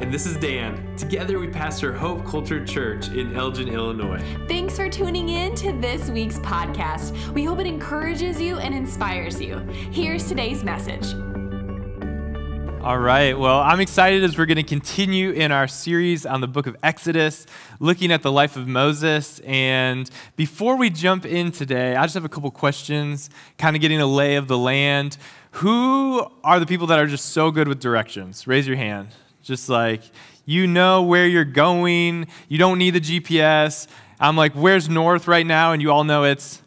And this is Dan. Together we pastor Hope Culture Church in Elgin, Illinois. Thanks for tuning in to this week's podcast. We hope it encourages you and inspires you. Here's today's message. All right. Well, I'm excited as we're going to continue in our series on the book of Exodus, looking at the life of Moses. And before we jump in today, I just have a couple questions, kind of getting a lay of the land. Who are the people that are just so good with directions? Raise your hand. Just like, you know where you're going, you don't need the GPS. I'm like, where's north right now? And you all know it's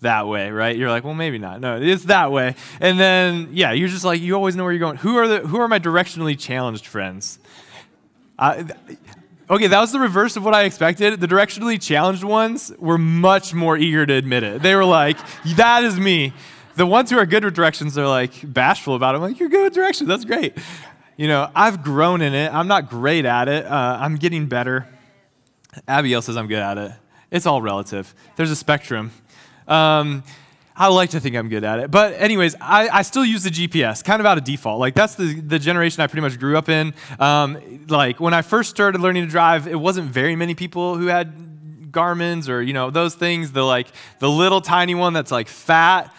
that way, right? You're like, well, maybe not. No, it's that way. And then, yeah, you're just like, you always know where you're going. Who are the who are my directionally challenged friends? Uh, okay, that was the reverse of what I expected. The directionally challenged ones were much more eager to admit it. They were like, that is me the ones who are good with directions, they're like bashful about it. I'm like, you're good with directions. That's great. You know, I've grown in it. I'm not great at it. Uh, I'm getting better. Abigail says I'm good at it. It's all relative. There's a spectrum. Um, I like to think I'm good at it. But, anyways, I, I, still use the GPS, kind of out of default. Like, that's the, the generation I pretty much grew up in. Um, like, when I first started learning to drive, it wasn't very many people who had Garmin's or, you know, those things. The, like, the little tiny one that's, like, fat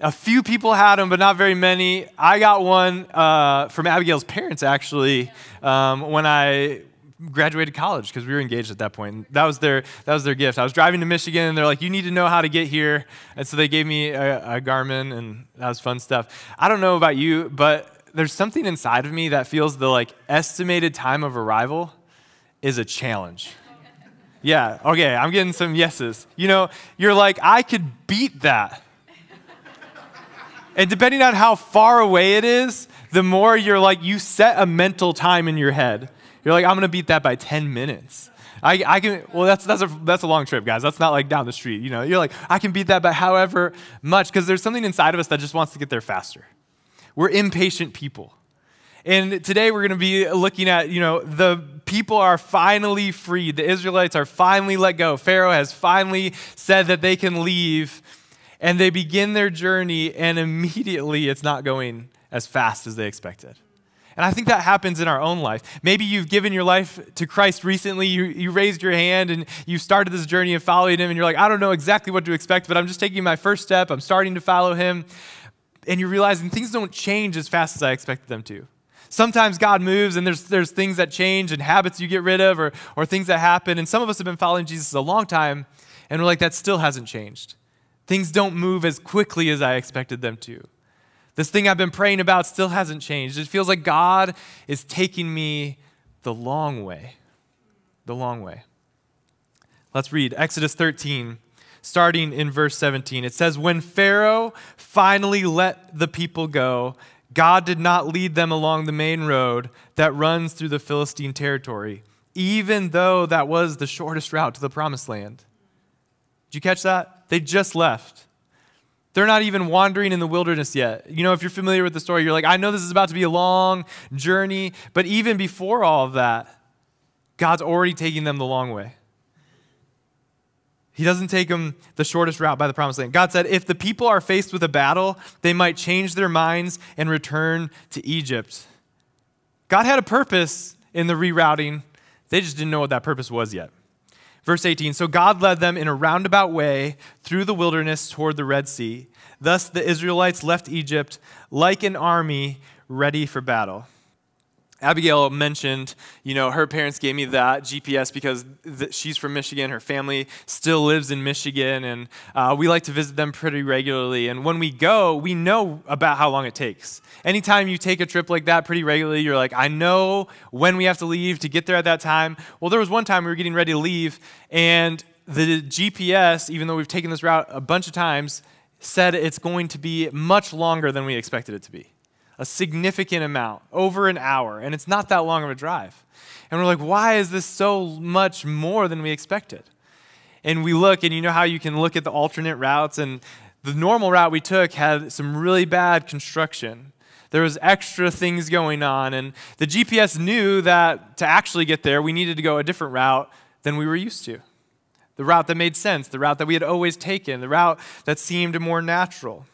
a few people had them, but not very many. I got one uh, from Abigail's parents, actually, um, when I graduated college because we were engaged at that point. That was their that was their gift. I was driving to Michigan, and they're like, "You need to know how to get here," and so they gave me a, a Garmin, and that was fun stuff. I don't know about you, but there's something inside of me that feels the like estimated time of arrival is a challenge. Yeah, okay, I'm getting some yeses. You know, you're like, I could beat that. And depending on how far away it is, the more you're like, you set a mental time in your head. You're like, I'm to beat that by 10 minutes. I, I can, well, that's, that's, a, that's a long trip, guys. That's not like down the street. You know, you're like, I can beat that by however much, because there's something inside of us that just wants to get there faster. We're impatient people. And today we're going to be looking at, you know, the people are finally freed. The Israelites are finally let go. Pharaoh has finally said that they can leave and they begin their journey, and immediately it's not going as fast as they expected. And I think that happens in our own life. Maybe you've given your life to Christ recently, you, you raised your hand, and you started this journey of following Him, and you're like, I don't know exactly what to expect, but I'm just taking my first step. I'm starting to follow Him. And you're realizing things don't change as fast as I expected them to. Sometimes God moves and there's, there's things that change and habits you get rid of or, or things that happen. And some of us have been following Jesus a long time and we're like, that still hasn't changed. Things don't move as quickly as I expected them to. This thing I've been praying about still hasn't changed. It feels like God is taking me the long way. The long way. Let's read Exodus 13, starting in verse 17. It says, When Pharaoh finally let the people go, God did not lead them along the main road that runs through the Philistine territory, even though that was the shortest route to the promised land. Did you catch that? They just left. They're not even wandering in the wilderness yet. You know, if you're familiar with the story, you're like, I know this is about to be a long journey, but even before all of that, God's already taking them the long way. He doesn't take them the shortest route by the promised land. God said, if the people are faced with a battle, they might change their minds and return to Egypt. God had a purpose in the rerouting, they just didn't know what that purpose was yet. Verse 18 So God led them in a roundabout way through the wilderness toward the Red Sea. Thus the Israelites left Egypt like an army ready for battle. Abigail mentioned, you know, her parents gave me that GPS because th- she's from Michigan. Her family still lives in Michigan, and uh, we like to visit them pretty regularly. And when we go, we know about how long it takes. Anytime you take a trip like that pretty regularly, you're like, I know when we have to leave to get there at that time. Well, there was one time we were getting ready to leave, and the GPS, even though we've taken this route a bunch of times, said it's going to be much longer than we expected it to be a significant amount, over an hour, and it's not that long of a drive. And we're like, why is this so much more than we expected? And we look, and you know how you can look at the alternate routes, and the normal route we took had some really bad construction. There was extra things going on, and the GPS knew that to actually get there, we needed to go a different route than we were used to. The route that made sense, the route that we had always taken, the route that seemed more natural,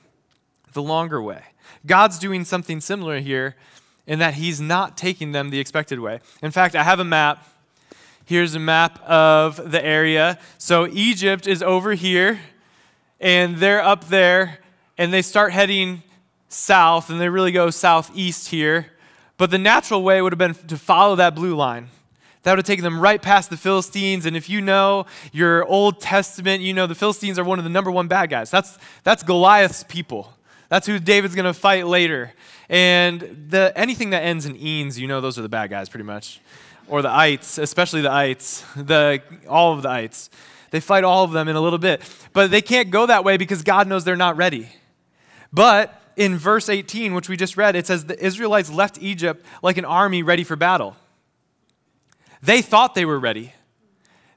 the longer way. God's doing something similar here in that he's not taking them the expected way. In fact, I have a map. Here's a map of the area. So Egypt is over here, and they're up there, and they start heading south, and they really go southeast here. But the natural way would have been to follow that blue line. That would have taken them right past the Philistines. And if you know your Old Testament, you know the Philistines are one of the number one bad guys. That's, that's Goliath's people. That's who David's going to fight later. And the, anything that ends in eans, you know those are the bad guys pretty much. Or the ites, especially the ites, the, all of the ites. They fight all of them in a little bit. But they can't go that way because God knows they're not ready. But in verse 18, which we just read, it says the Israelites left Egypt like an army ready for battle. They thought they were ready.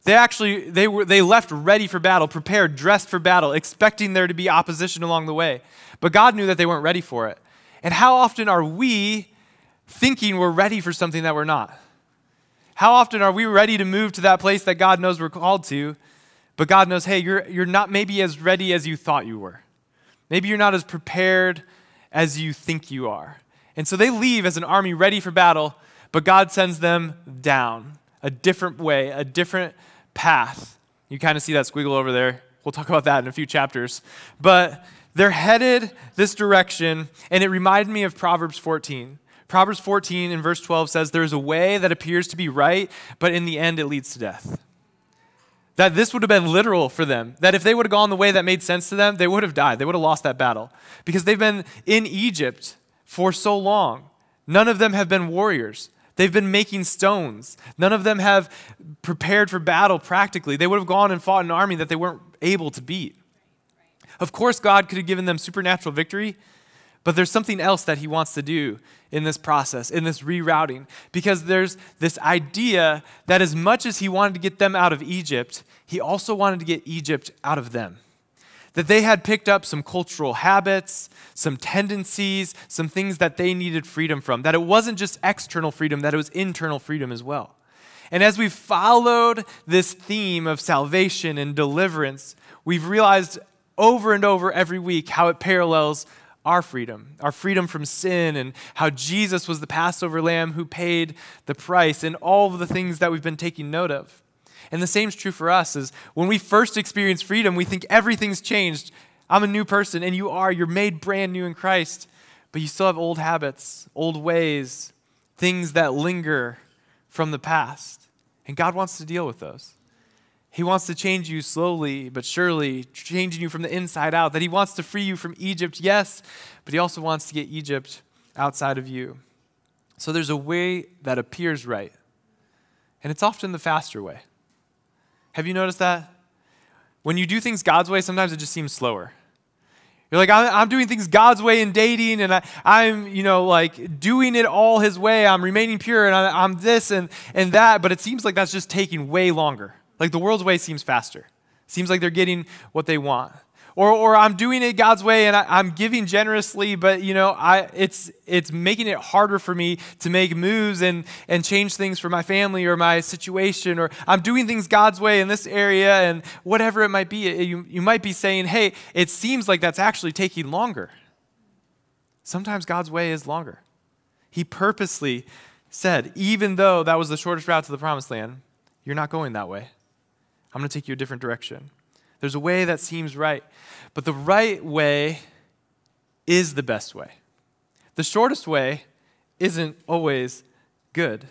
They actually they were they left ready for battle, prepared, dressed for battle, expecting there to be opposition along the way. But God knew that they weren't ready for it. And how often are we thinking we're ready for something that we're not? How often are we ready to move to that place that God knows we're called to, but God knows, hey, you're, you're not maybe as ready as you thought you were. Maybe you're not as prepared as you think you are. And so they leave as an army ready for battle, but God sends them down a different way, a different path. You kind of see that squiggle over there. We'll talk about that in a few chapters. But they're headed this direction, and it reminded me of Proverbs 14. Proverbs 14 in verse 12 says, There's a way that appears to be right, but in the end it leads to death. That this would have been literal for them. That if they would have gone the way that made sense to them, they would have died. They would have lost that battle. Because they've been in Egypt for so long. None of them have been warriors. They've been making stones. None of them have prepared for battle practically. They would have gone and fought an army that they weren't able to beat. Of course, God could have given them supernatural victory, but there's something else that He wants to do in this process, in this rerouting, because there's this idea that as much as He wanted to get them out of Egypt, He also wanted to get Egypt out of them. That they had picked up some cultural habits, some tendencies, some things that they needed freedom from. That it wasn't just external freedom, that it was internal freedom as well. And as we've followed this theme of salvation and deliverance, we've realized over and over every week how it parallels our freedom, our freedom from sin, and how Jesus was the Passover lamb who paid the price, and all of the things that we've been taking note of. And the same is true for us is when we first experience freedom, we think everything's changed. I'm a new person, and you are. You're made brand new in Christ, but you still have old habits, old ways, things that linger from the past. And God wants to deal with those. He wants to change you slowly but surely, changing you from the inside out. That He wants to free you from Egypt, yes, but He also wants to get Egypt outside of you. So there's a way that appears right, and it's often the faster way. Have you noticed that? When you do things God's way, sometimes it just seems slower. You're like, I'm, doing things God's way in dating, and I, am you know, like doing it all His way. I'm remaining pure, and I, I'm this and, and that, but it seems like that's just taking way longer. Like the world's way seems faster. Seems like they're getting what they want. Or, or I'm doing it God's way and I, am giving generously, but you know, I, it's, it's making it harder for me to make moves and, and change things for my family or my situation. Or I'm doing things God's way in this area and whatever it might be. You, you might be saying, hey, it seems like that's actually taking longer. Sometimes God's way is longer. He purposely said, even though that was the shortest route to the promised land, you're not going that way. I'm going to take you a different direction. There's a way that seems right, but the right way is the best way. The shortest way isn't always good.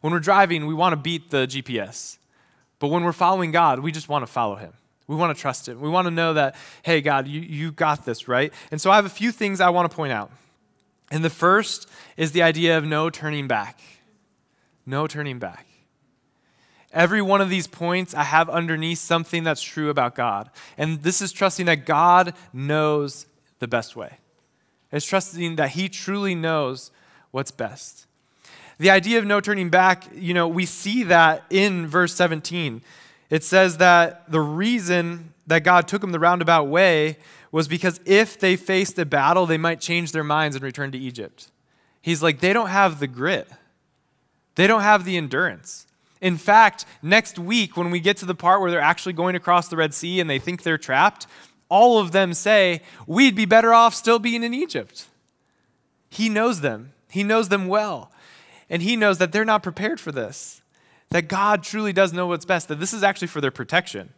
When we're driving, we want to beat the GPS. But when we're following God, we just want to follow Him. We want to trust Him. We want to know that, hey, God, you, you got this, right? And so I have a few things I want to point out. And the first is the idea of no turning back. No turning back. Every one of these points, I have underneath something that's true about God. And this is trusting that God knows the best way. It's trusting that He truly knows what's best. The idea of no turning back, you know, we see that in verse 17. It says that the reason that God took them the roundabout way was because if they faced a battle, they might change their minds and return to Egypt. He's like, they don't have the grit, they don't have the endurance. In fact, next week, when we get to the part where they're actually going across the Red Sea and they think they're trapped, all of them say, We'd be better off still being in Egypt. He knows them. He knows them well. And He knows that they're not prepared for this, that God truly does know what's best, that this is actually for their protection.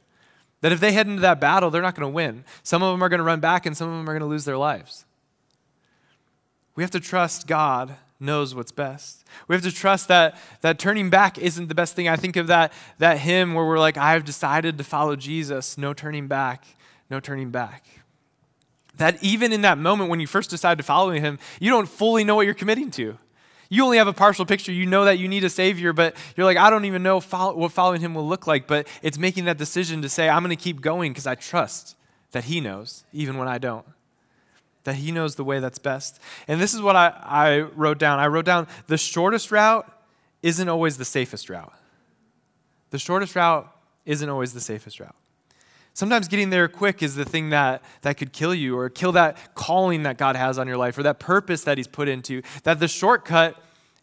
That if they head into that battle, they're not going to win. Some of them are going to run back, and some of them are going to lose their lives. We have to trust God knows what's best. We have to trust that, that turning back isn't the best thing. I think of that, that hymn where we're like, I have decided to follow Jesus, no turning back, no turning back. That even in that moment when you first decide to follow him, you don't fully know what you're committing to. You only have a partial picture. You know that you need a Savior, but you're like, I don't even know follow, what following Him will look like. But it's making that decision to say, I'm going to keep going because I trust that He knows, even when I don't that He knows the way that's best. And this is what I, I wrote down. I wrote down the shortest route isn't always the safest route. The shortest route isn't always the safest route. Sometimes getting there quick is the thing that, that could kill you or kill that calling that God has on your life or that purpose that He's put into, that the shortcut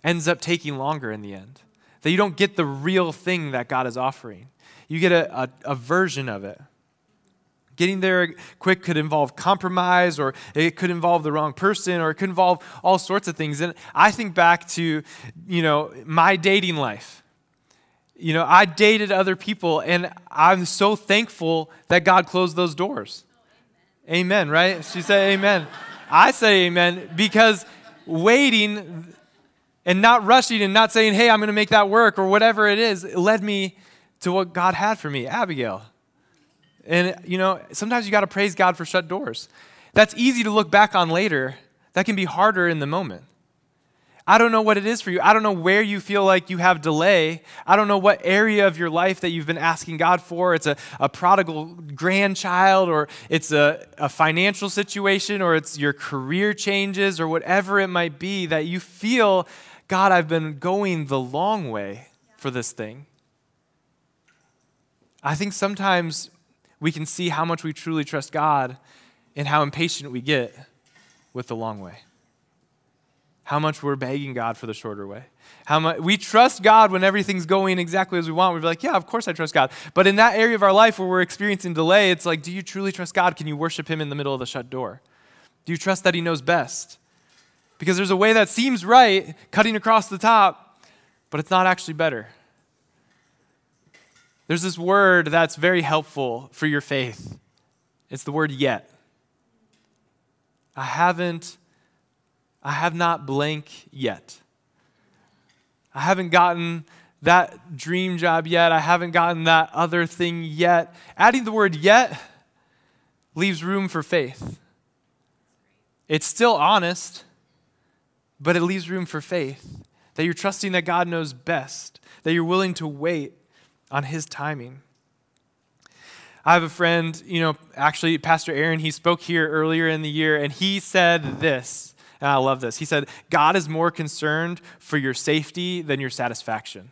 ends up taking longer in the end. That you don't get the real thing that God is offering. You get a, a, a version of it. Getting there quick could involve compromise, or it could involve the wrong person, or it could involve all sorts of things. And I think back to, you know, my dating life. You know, I dated other people, and I'm so thankful that God closed those doors. amen. amen, right? She said amen. I say amen because waiting and not rushing and not saying, hey, I'm going to make that work or whatever it is, it led me to what God had for me, Abigail. And, you know, sometimes you got to praise God for shut doors. That's easy to look back on later. That can be harder in the moment. I don't know what it is for you. I don't know where you feel like you have delay. I don't know what area of your life that you've been asking God for. It's a, a prodigal grandchild, or it's a, a financial situation, or it's your career changes, or whatever it might be that you feel, God, I've been going the long way for this thing. I think sometimes we can see how much we truly trust God and how impatient we get with the long way. How much we're begging God for the shorter way. How much we trust God when everything's going exactly as we want. We're like, yeah, of course I trust God. But in that area of our life where we're experiencing delay, it's like, do you truly trust God? Can you worship Him in the middle of the shut door? Do you trust that He knows best? Because there's a way that seems right, cutting across the top, but it's not actually better. There's this word that's very helpful for your faith. It's the word yet. I haven't, I have not blank yet. I haven't gotten that dream job yet. I haven't gotten that other thing yet. Adding the word yet leaves room for faith. It's still honest, but it leaves room for faith. That you're trusting that God knows best, that you're willing to wait, on His timing. I have a friend, you know, actually, Pastor Aaron, he spoke here earlier in the year, and he said this, and I love this. He said, God is more concerned for your safety than your satisfaction.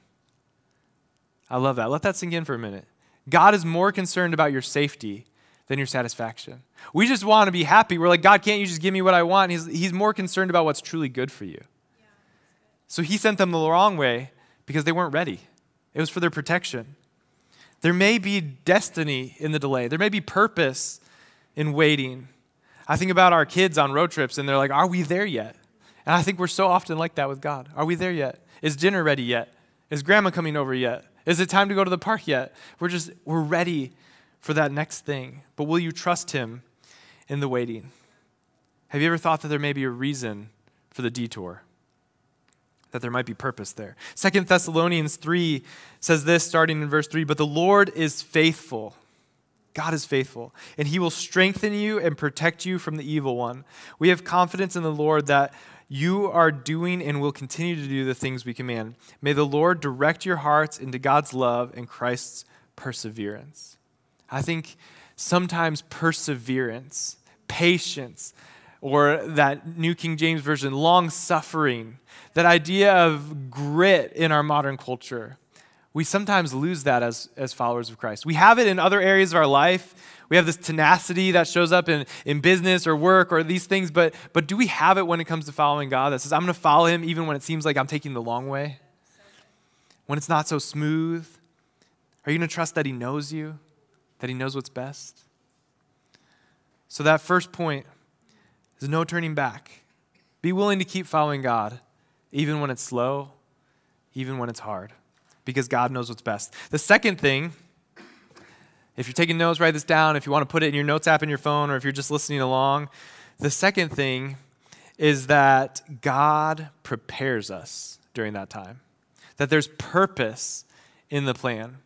I love that. Let that sink in for a minute. God is more concerned about your safety than your satisfaction. We just want to be happy. We're like, God, can't you just give me what I want? He's, he's more concerned about what's truly good for you. So he sent them the wrong way because they weren't ready. It was for their protection. There may be destiny in the delay, there may be purpose in waiting. I think about our kids on road trips, and they're like, Are we there yet? And I think we're so often like that with God. Are we there yet? Is dinner ready yet? Is grandma coming over yet? Is it time to go to the park yet? We're just, we're ready for that next thing. But will you trust Him in the waiting? Have you ever thought that there may be a reason for the detour? That there might be purpose there. Second Thessalonians 3 says this, starting in verse 3 But the Lord is faithful. God is faithful, and he will strengthen you and protect you from the evil one. We have confidence in the Lord that you are doing and will continue to do the things we command. May the Lord direct your hearts into God's love and Christ's perseverance. I think sometimes perseverance, patience, or that New King James Version, long suffering, that idea of grit in our modern culture. We sometimes lose that as, as followers of Christ. We have it in other areas of our life. We have this tenacity that shows up in, in business or work or these things, but, but do we have it when it comes to following God that says, I'm going to follow him even when it seems like I'm taking the long way? When it's not so smooth? Are you going to trust that he knows you, that he knows what's best? So, that first point there's no turning back. Be willing to keep following God even when it's slow, even when it's hard, because God knows what's best. The second thing, if you're taking notes, write this down. If you want to put it in your notes app in your phone, or if you're just listening along, the second thing is that God prepares us during that time, that there's purpose in the plan.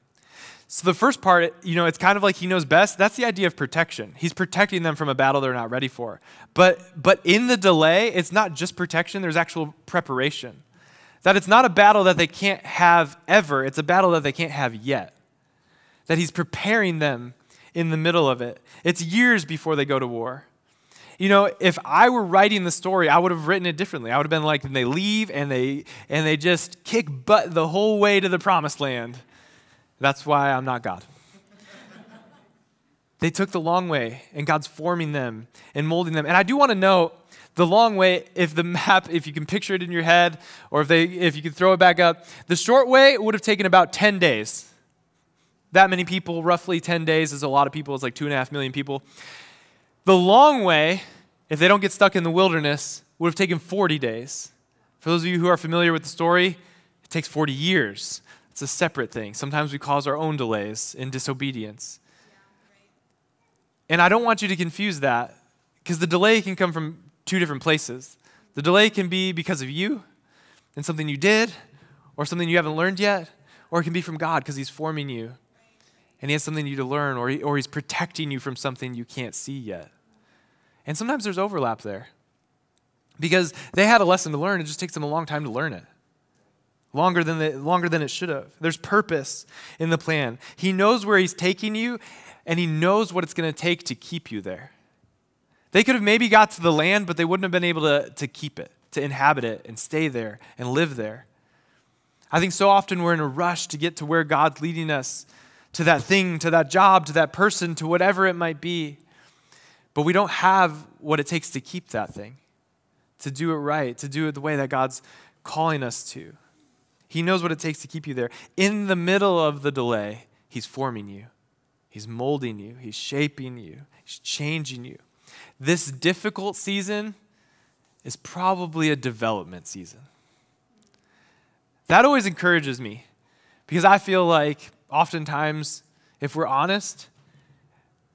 So the first part, you know, it's kind of like he knows best. That's the idea of protection. He's protecting them from a battle they're not ready for. But but in the delay, it's not just protection, there's actual preparation. That it's not a battle that they can't have ever, it's a battle that they can't have yet. That he's preparing them in the middle of it. It's years before they go to war. You know, if I were writing the story, I would have written it differently. I would have been like, and they leave and they and they just kick butt the whole way to the promised land. That's why I'm not God. they took the long way, and God's forming them and molding them. And I do want to note the long way, if the map, if you can picture it in your head, or if, they, if you can throw it back up, the short way would have taken about 10 days. That many people, roughly 10 days, is a lot of people. It's like two and a half million people. The long way, if they don't get stuck in the wilderness, would have taken 40 days. For those of you who are familiar with the story, it takes 40 years. It's a separate thing. Sometimes we cause our own delays in disobedience. And I don't want you to confuse that because the delay can come from two different places. The delay can be because of you and something you did or something you haven't learned yet, or it can be from God because He's forming you and He has something you to learn, or, he, or He's protecting you from something you can't see yet. And sometimes there's overlap there because they had a lesson to learn, it just takes them a long time to learn it longer than, the, longer than it should have. There's purpose in the plan. He knows where He's taking you, and He knows what it's going to take to keep you there. They could have maybe got to the land, but they wouldn't have been able to, to keep it, to inhabit it, and stay there and live there. I think so often we're in a rush to get to where God's leading us to that thing, to that job, to that person, to whatever it might be. But we don't have what it takes to keep that thing, to do it right, to do it the way that God's calling us to. He knows what it takes to keep you there. In the middle of the delay, He's forming you, He's molding you, He's shaping you, He's changing you. This difficult season is probably a development season. That always encourages me because I feel like oftentimes, if we're honest,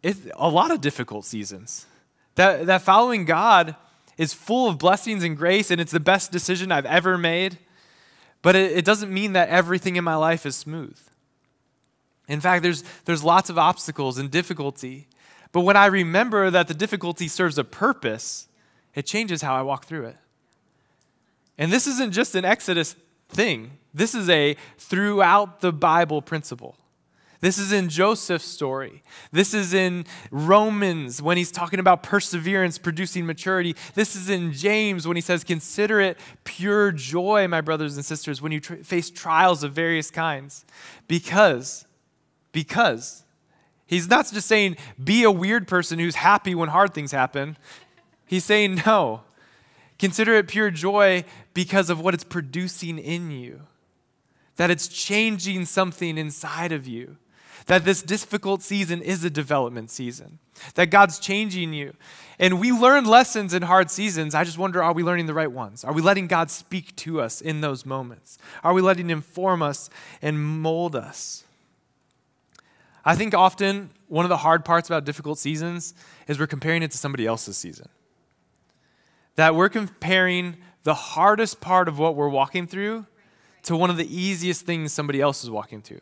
it's a lot of difficult seasons. That, that following God is full of blessings and grace, and it's the best decision I've ever made. But it, it doesn't mean that everything in my life is smooth. In fact, there's, there's lots of obstacles and difficulty. But when I remember that the difficulty serves a purpose, it changes how I walk through it. And this isn't just an Exodus thing, this is a throughout the Bible principle. This is in Joseph's story. This is in Romans when he's talking about perseverance producing maturity. This is in James when he says, Consider it pure joy, my brothers and sisters, when you tr- face trials of various kinds. Because, because, he's not just saying, Be a weird person who's happy when hard things happen. He's saying, No. Consider it pure joy because of what it's producing in you, that it's changing something inside of you that this difficult season is a development season, that God's changing you. And we learn lessons in hard seasons. I just wonder are we learning the right ones? Are we letting God speak to us in those moments? Are we letting Him form us and mold us? I think often one of the hard parts about difficult seasons is we're comparing it to somebody else's season. That we're comparing the hardest part of what we're walking through to one of the easiest things somebody else is walking through.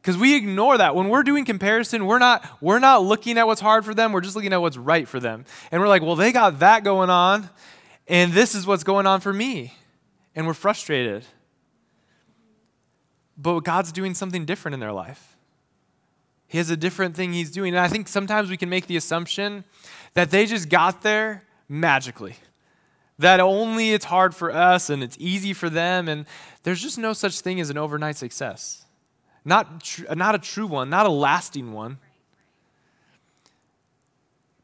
Because we ignore that. When we're doing comparison, we're not, we're not looking at what's hard for them, we're just looking at what's right for them. And we're like, well, they got that going on, and this is what's going on for me. And we're frustrated. But God's doing something different in their life. He has a different thing He's doing. And I think sometimes we can make the assumption that they just got there magically. That only it's hard for us and it's easy for them. And there's just no such thing as an overnight success. Not, tr- not a true one, not a lasting one.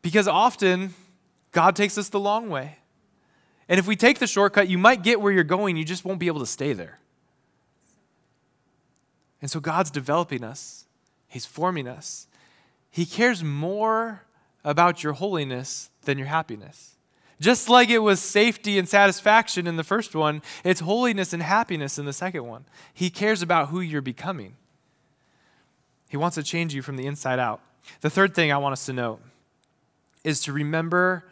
Because often, God takes us the long way. And if we take the shortcut, you might get where you're going, you just won't be able to stay there. And so God's developing us, He's forming us. He cares more about your holiness than your happiness. Just like it was safety and satisfaction in the first one, it's holiness and happiness in the second one. He cares about who you're becoming. He wants to change you from the inside out. The third thing I want us to note is to remember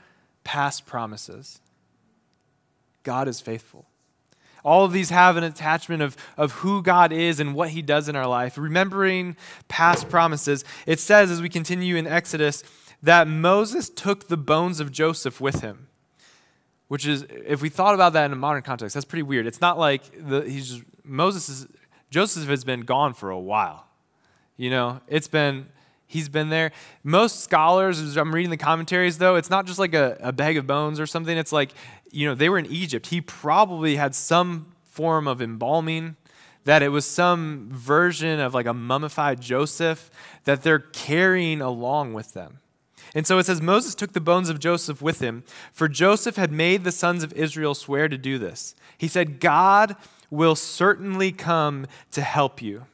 past promises. God is faithful. All of these have an attachment of, of who God is and what he does in our life. Remembering past promises. It says as we continue in Exodus that Moses took the bones of Joseph with him. Which is, if we thought about that in a modern context, that's pretty weird. It's not like the, he's just, Moses is, Joseph has been gone for a while. You know, it's been, he's been there. Most scholars, I'm reading the commentaries though, it's not just like a, a bag of bones or something. It's like, you know, they were in Egypt. He probably had some form of embalming, that it was some version of like a mummified Joseph that they're carrying along with them. And so it says Moses took the bones of Joseph with him, for Joseph had made the sons of Israel swear to do this. He said, God will certainly come to help you.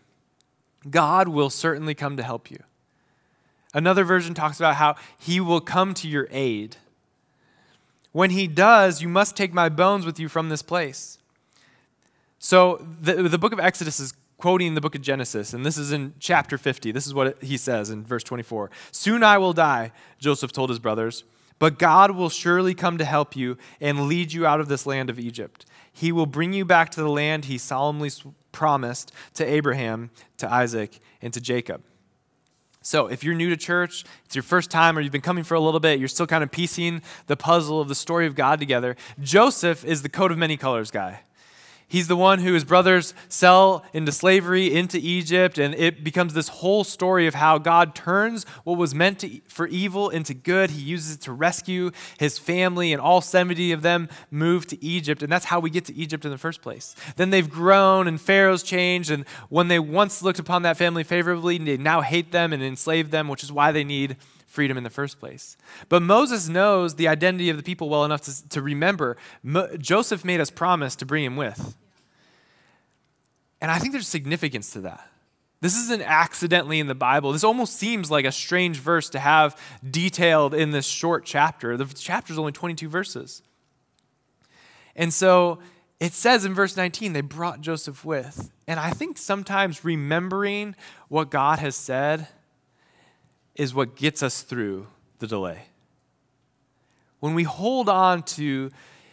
God will certainly come to help you. Another version talks about how he will come to your aid. When he does, you must take my bones with you from this place. So the, the book of Exodus is quoting the book of Genesis, and this is in chapter 50. This is what he says in verse 24. Soon I will die, Joseph told his brothers, but God will surely come to help you and lead you out of this land of Egypt. He will bring you back to the land he solemnly promised to Abraham, to Isaac, and to Jacob. So, if you're new to church, it's your first time, or you've been coming for a little bit, you're still kind of piecing the puzzle of the story of God together. Joseph is the coat of many colors guy. He's the one who his brothers sell into slavery into Egypt, and it becomes this whole story of how God turns what was meant to, for evil into good. He uses it to rescue his family, and all 70 of them move to Egypt, and that's how we get to Egypt in the first place. Then they've grown, and Pharaoh's changed, and when they once looked upon that family favorably, they now hate them and enslave them, which is why they need freedom in the first place. But Moses knows the identity of the people well enough to, to remember Mo- Joseph made us promise to bring him with. And I think there's significance to that. This isn't accidentally in the Bible. This almost seems like a strange verse to have detailed in this short chapter. The chapter is only 22 verses. And so it says in verse 19, they brought Joseph with. And I think sometimes remembering what God has said is what gets us through the delay. When we hold on to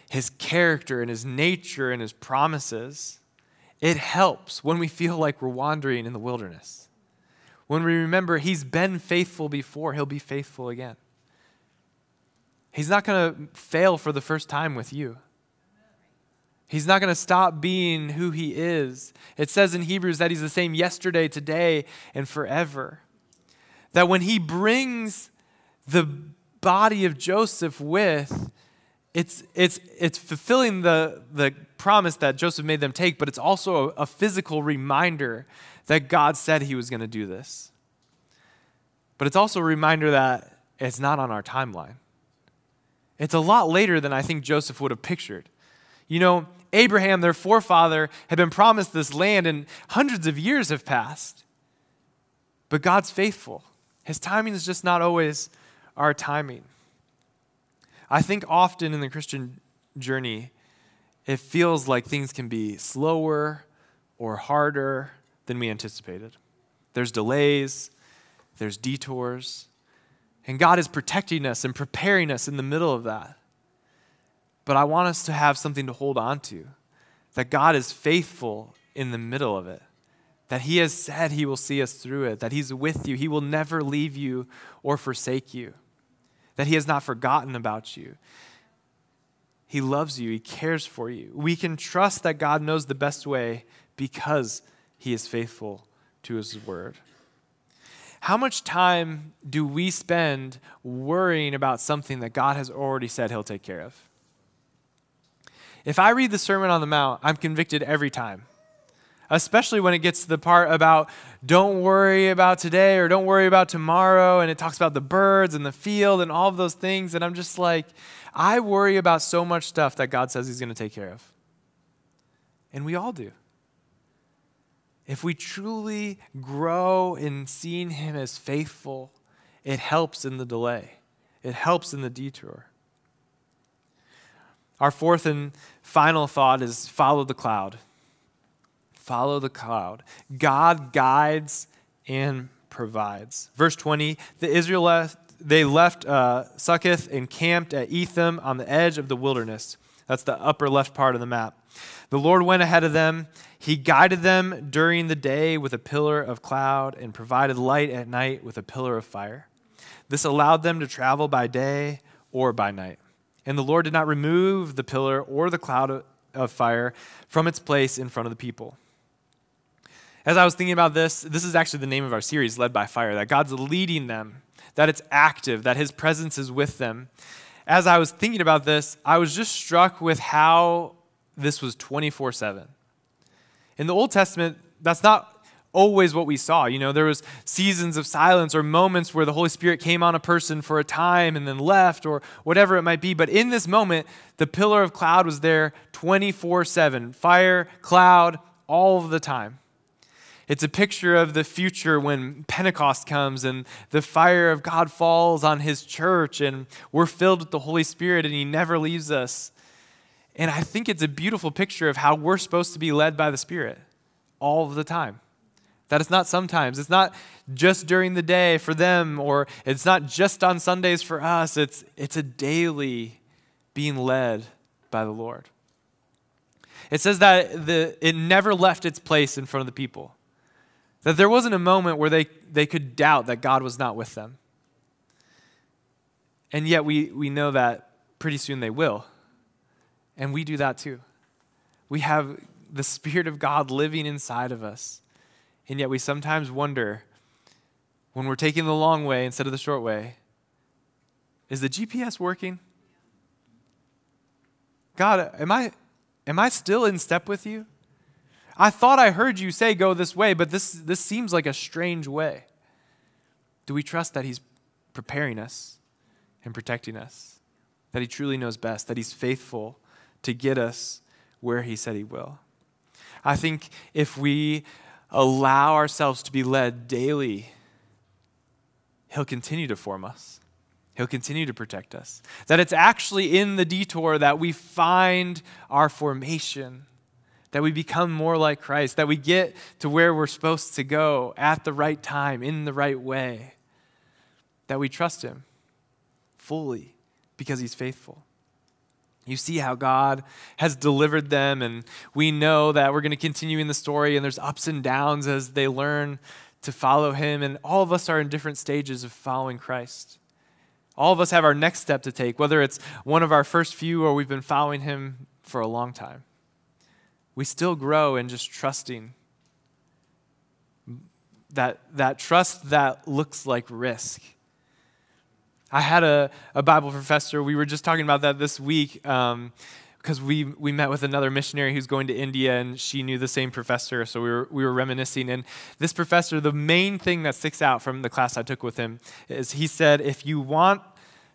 his character and his nature and his promises, it helps when we feel like we're wandering in the wilderness. When we remember He's been faithful before, He'll be faithful again. He's not going to fail for the first time with you. He's not going to stop being who He is. It says in Hebrews that He's the same yesterday, today, and forever. That when He brings the body of Joseph with, it's, it's, it's fulfilling the, the promise that Joseph made them take, but it's also a, a physical reminder that God said he was going to do this. But it's also a reminder that it's not on our timeline. It's a lot later than I think Joseph would have pictured. You know, Abraham, their forefather, had been promised this land, and hundreds of years have passed. But God's faithful. His timing is just not always our timing. I think often in the Christian journey, it feels like things can be slower or harder than we anticipated. There's delays, there's detours, and God is protecting us and preparing us in the middle of that. But I want us to have something to hold on to that God is faithful in the middle of it, that He has said He will see us through it, that He's with you, He will never leave you or forsake you that He has not forgotten about you. He loves you, He cares for you. We can trust that God knows the best way because He is faithful to His word. How much time do we spend worrying about something that God has already said He'll take care of? If I read the Sermon on the Mount, I'm convicted every time especially when it gets to the part about don't worry about today or don't worry about tomorrow. And it talks about the birds and the field and all of those things. And I'm just like, I worry about so much stuff that God says He's going to take care of. And we all do. If we truly grow in seeing Him as faithful, it helps in the delay, it helps in the detour. Our fourth and final thought is follow the cloud. Follow the cloud. God guides and provides. Verse 20 The Israelites, they left uh, Succoth and camped at Etham on the edge of the wilderness. That's the upper left part of the map. The Lord went ahead of them. He guided them during the day with a pillar of cloud and provided light at night with a pillar of fire. This allowed them to travel by day or by night. And the Lord did not remove the pillar or the cloud of fire from its place in front of the people. As I was thinking about this, this is actually the name of our series, Led by Fire, that God's leading them, that it's active, that His presence is with them. As I was thinking about this, I was just struck with how this was 24 7. In the Old Testament, that's not always what we saw. You know, there was seasons of silence or moments where the Holy Spirit came on a person for a time and then left or whatever it might be. But in this moment, the pillar of cloud was there 24 7. Fire, cloud, all of the time. It's a picture of the future when Pentecost comes and the fire of God falls on his church and we're filled with the Holy Spirit and he never leaves us. And I think it's a beautiful picture of how we're supposed to be led by the Spirit all of the time. That it's not sometimes. It's not just during the day for them, or it's not just on Sundays for us. It's, it's a daily being led by the Lord. It says that the, it never left its place in front of the people. That there wasn't a moment where they, they could doubt that God was not with them. And yet we, we know that pretty soon they will. And we do that too. We have the Spirit of God living inside of us. And yet we sometimes wonder when we're taking the long way instead of the short way is the GPS working? God, am I, am I still in step with you? I thought I heard you say go this way, but this, this seems like a strange way. Do we trust that He's preparing us and protecting us? That He truly knows best, that He's faithful to get us where He said He will? I think if we allow ourselves to be led daily, He'll continue to form us. He'll continue to protect us. That it's actually in the detour that we find our formation that we become more like Christ, that we get to where we're supposed to go at the right time, in the right way, that we trust Him fully because He's faithful. You see how God has delivered them, and we know that we're going to continue in the story, and there's ups and downs as they learn to follow Him, and all of us are in different stages of following Christ. All of us have our next step to take, whether it's one of our first few or we've been following Him for a long time we still grow in just trusting that, that trust that looks like risk. I had a, a Bible professor, we were just talking about that this week because um, we, we met with another missionary who's going to India and she knew the same professor, so we were, we were reminiscing. And this professor, the main thing that sticks out from the class I took with him is he said, if you want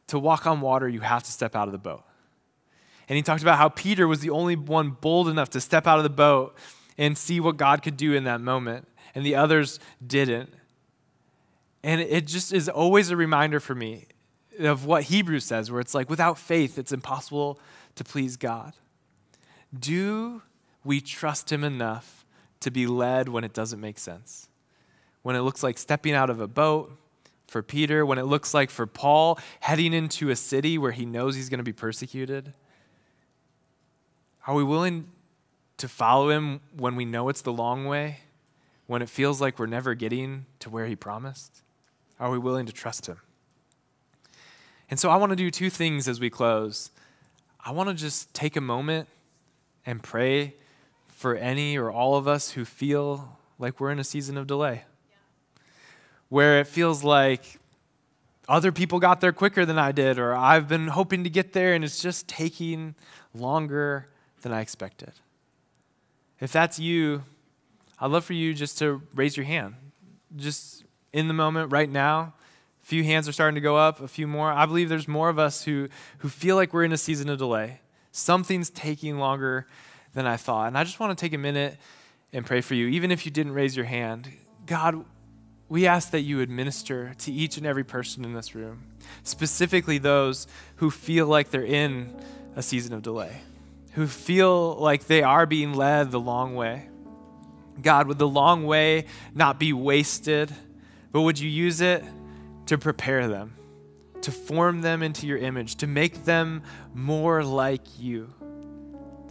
to walk on water, you have to step out of the boat. And he talked about how Peter was the only one bold enough to step out of the boat and see what God could do in that moment, and the others didn't. And it just is always a reminder for me of what Hebrews says, where it's like, without faith, it's impossible to please God. Do we trust Him enough to be led when it doesn't make sense? When it looks like stepping out of a boat for Peter, when it looks like for Paul heading into a city where he knows he's going to be persecuted? Are we willing to follow him when we know it's the long way? When it feels like we're never getting to where he promised? Are we willing to trust him? And so I want to do two things as we close. I want to just take a moment and pray for any or all of us who feel like we're in a season of delay, where it feels like other people got there quicker than I did, or I've been hoping to get there and it's just taking longer than I expected. If that's you, I'd love for you just to raise your hand. Just in the moment, right now, a few hands are starting to go up, a few more. I believe there's more of us who, who feel like we're in a season of delay. Something's taking longer than I thought. And I just want to take a minute and pray for you, even if you didn't raise your hand. God, we ask that you administer to each and every person in this room, specifically those who feel like they're in a season of delay, who feel like they are being led the long way. God, would the long way not be wasted, but would you use it to prepare them, to form them into your image, to make them more like you?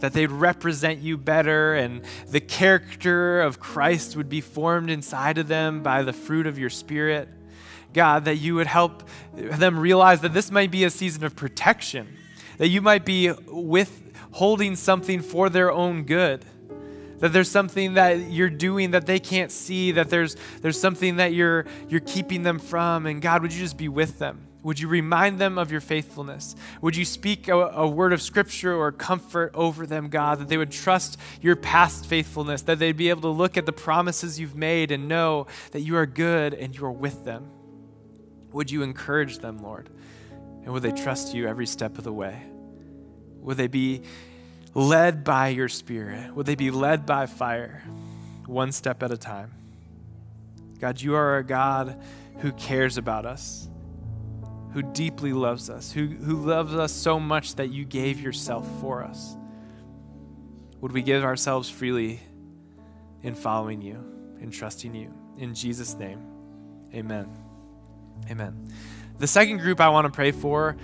That they'd represent you better, and the character of Christ would be formed inside of them by the fruit of your Spirit. God, that you would help them realize that this might be a season of protection, that you might be withholding something for their own good. That there's something that you're doing that they can't see that there's there's something that you're you're keeping them from. And god would you just be with them? Would you remind them of your faithfulness? Would you speak a, a word of scripture or comfort over them god that they would trust your past faithfulness that they'd be able to look at the promises you've made and know that you are good and you are with them? Would you encourage them lord? And would they trust you every step of the way would they be led by your Spirit? Would they be led by fire, one step at a time? God, you are a God who cares about us, who deeply loves us, who, who loves us so much that you gave yourself for us. Would we give ourselves freely in following you, in trusting you? In Jesus' name, amen. Amen. The second group I want to pray for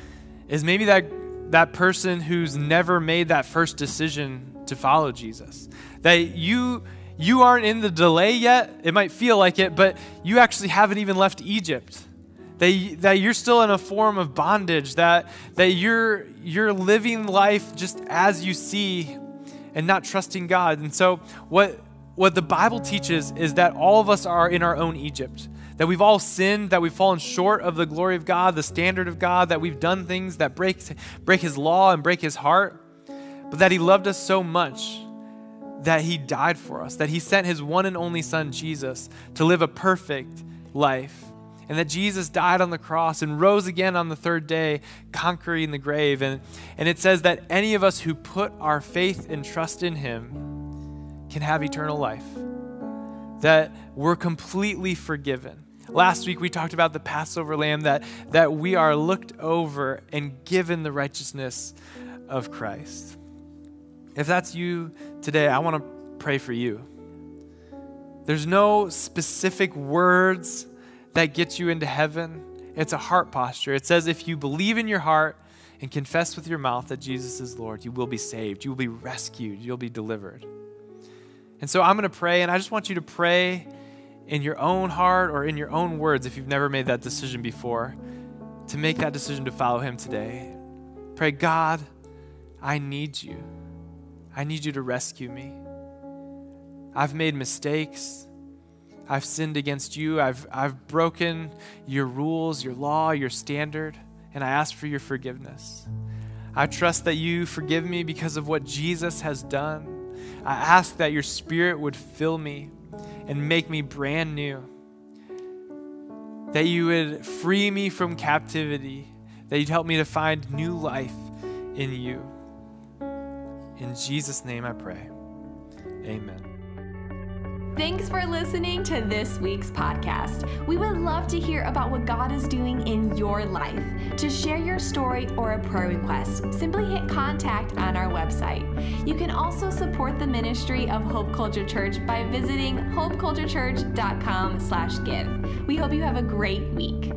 is maybe that that person who's never made that first decision to follow Jesus. That you you aren't in the delay yet. It might feel like it, but you actually haven't even left Egypt. That, that you're still in a form of bondage, that, that you're, you're living life just as you see and not trusting God. And so, what, what the Bible teaches is that all of us are in our own Egypt that we've all sinned, that we've fallen short of the glory of God, the standard of God, that we've done things that break, break His law and break His heart, but that He loved us so much that He died for us, that He sent His one and only Son, Jesus, to live a perfect life. And that Jesus died on the cross and rose again on the third day, conquering the grave. And, and it says that any of us who put our faith and trust in Him can have eternal life, that we're completely forgiven Last week we talked about the Passover lamb that, that we are looked over and given the righteousness of Christ. If that's you today, I want to pray for you. There's no specific words that get you into heaven. It's a heart posture. It says if you believe in your heart and confess with your mouth that Jesus is Lord, you will be saved. You will be rescued. You'll be delivered. And so I'm going to pray, and I just want you to pray in your own heart or in your own words, if you've never made that decision before, to make that decision to follow Him today. Pray, God, I need you. I need you to rescue me. I've made mistakes. I've sinned against you. I've, I've broken your rules, your law, your standard, and I ask for your forgiveness. I trust that you forgive me because of what Jesus has done. I ask that your spirit would fill me and make me brand new. That you would free me from captivity, that you'd help me to find new life in you. In Jesus' name I pray. Amen. Thanks for listening to this week's podcast. We would love to hear about what God is doing in your life. To share your story or a prayer request, simply hit contact on our website. You can also support the ministry of Hope Culture Church by visiting hopeculturechurch.com/give. We hope you have a great week.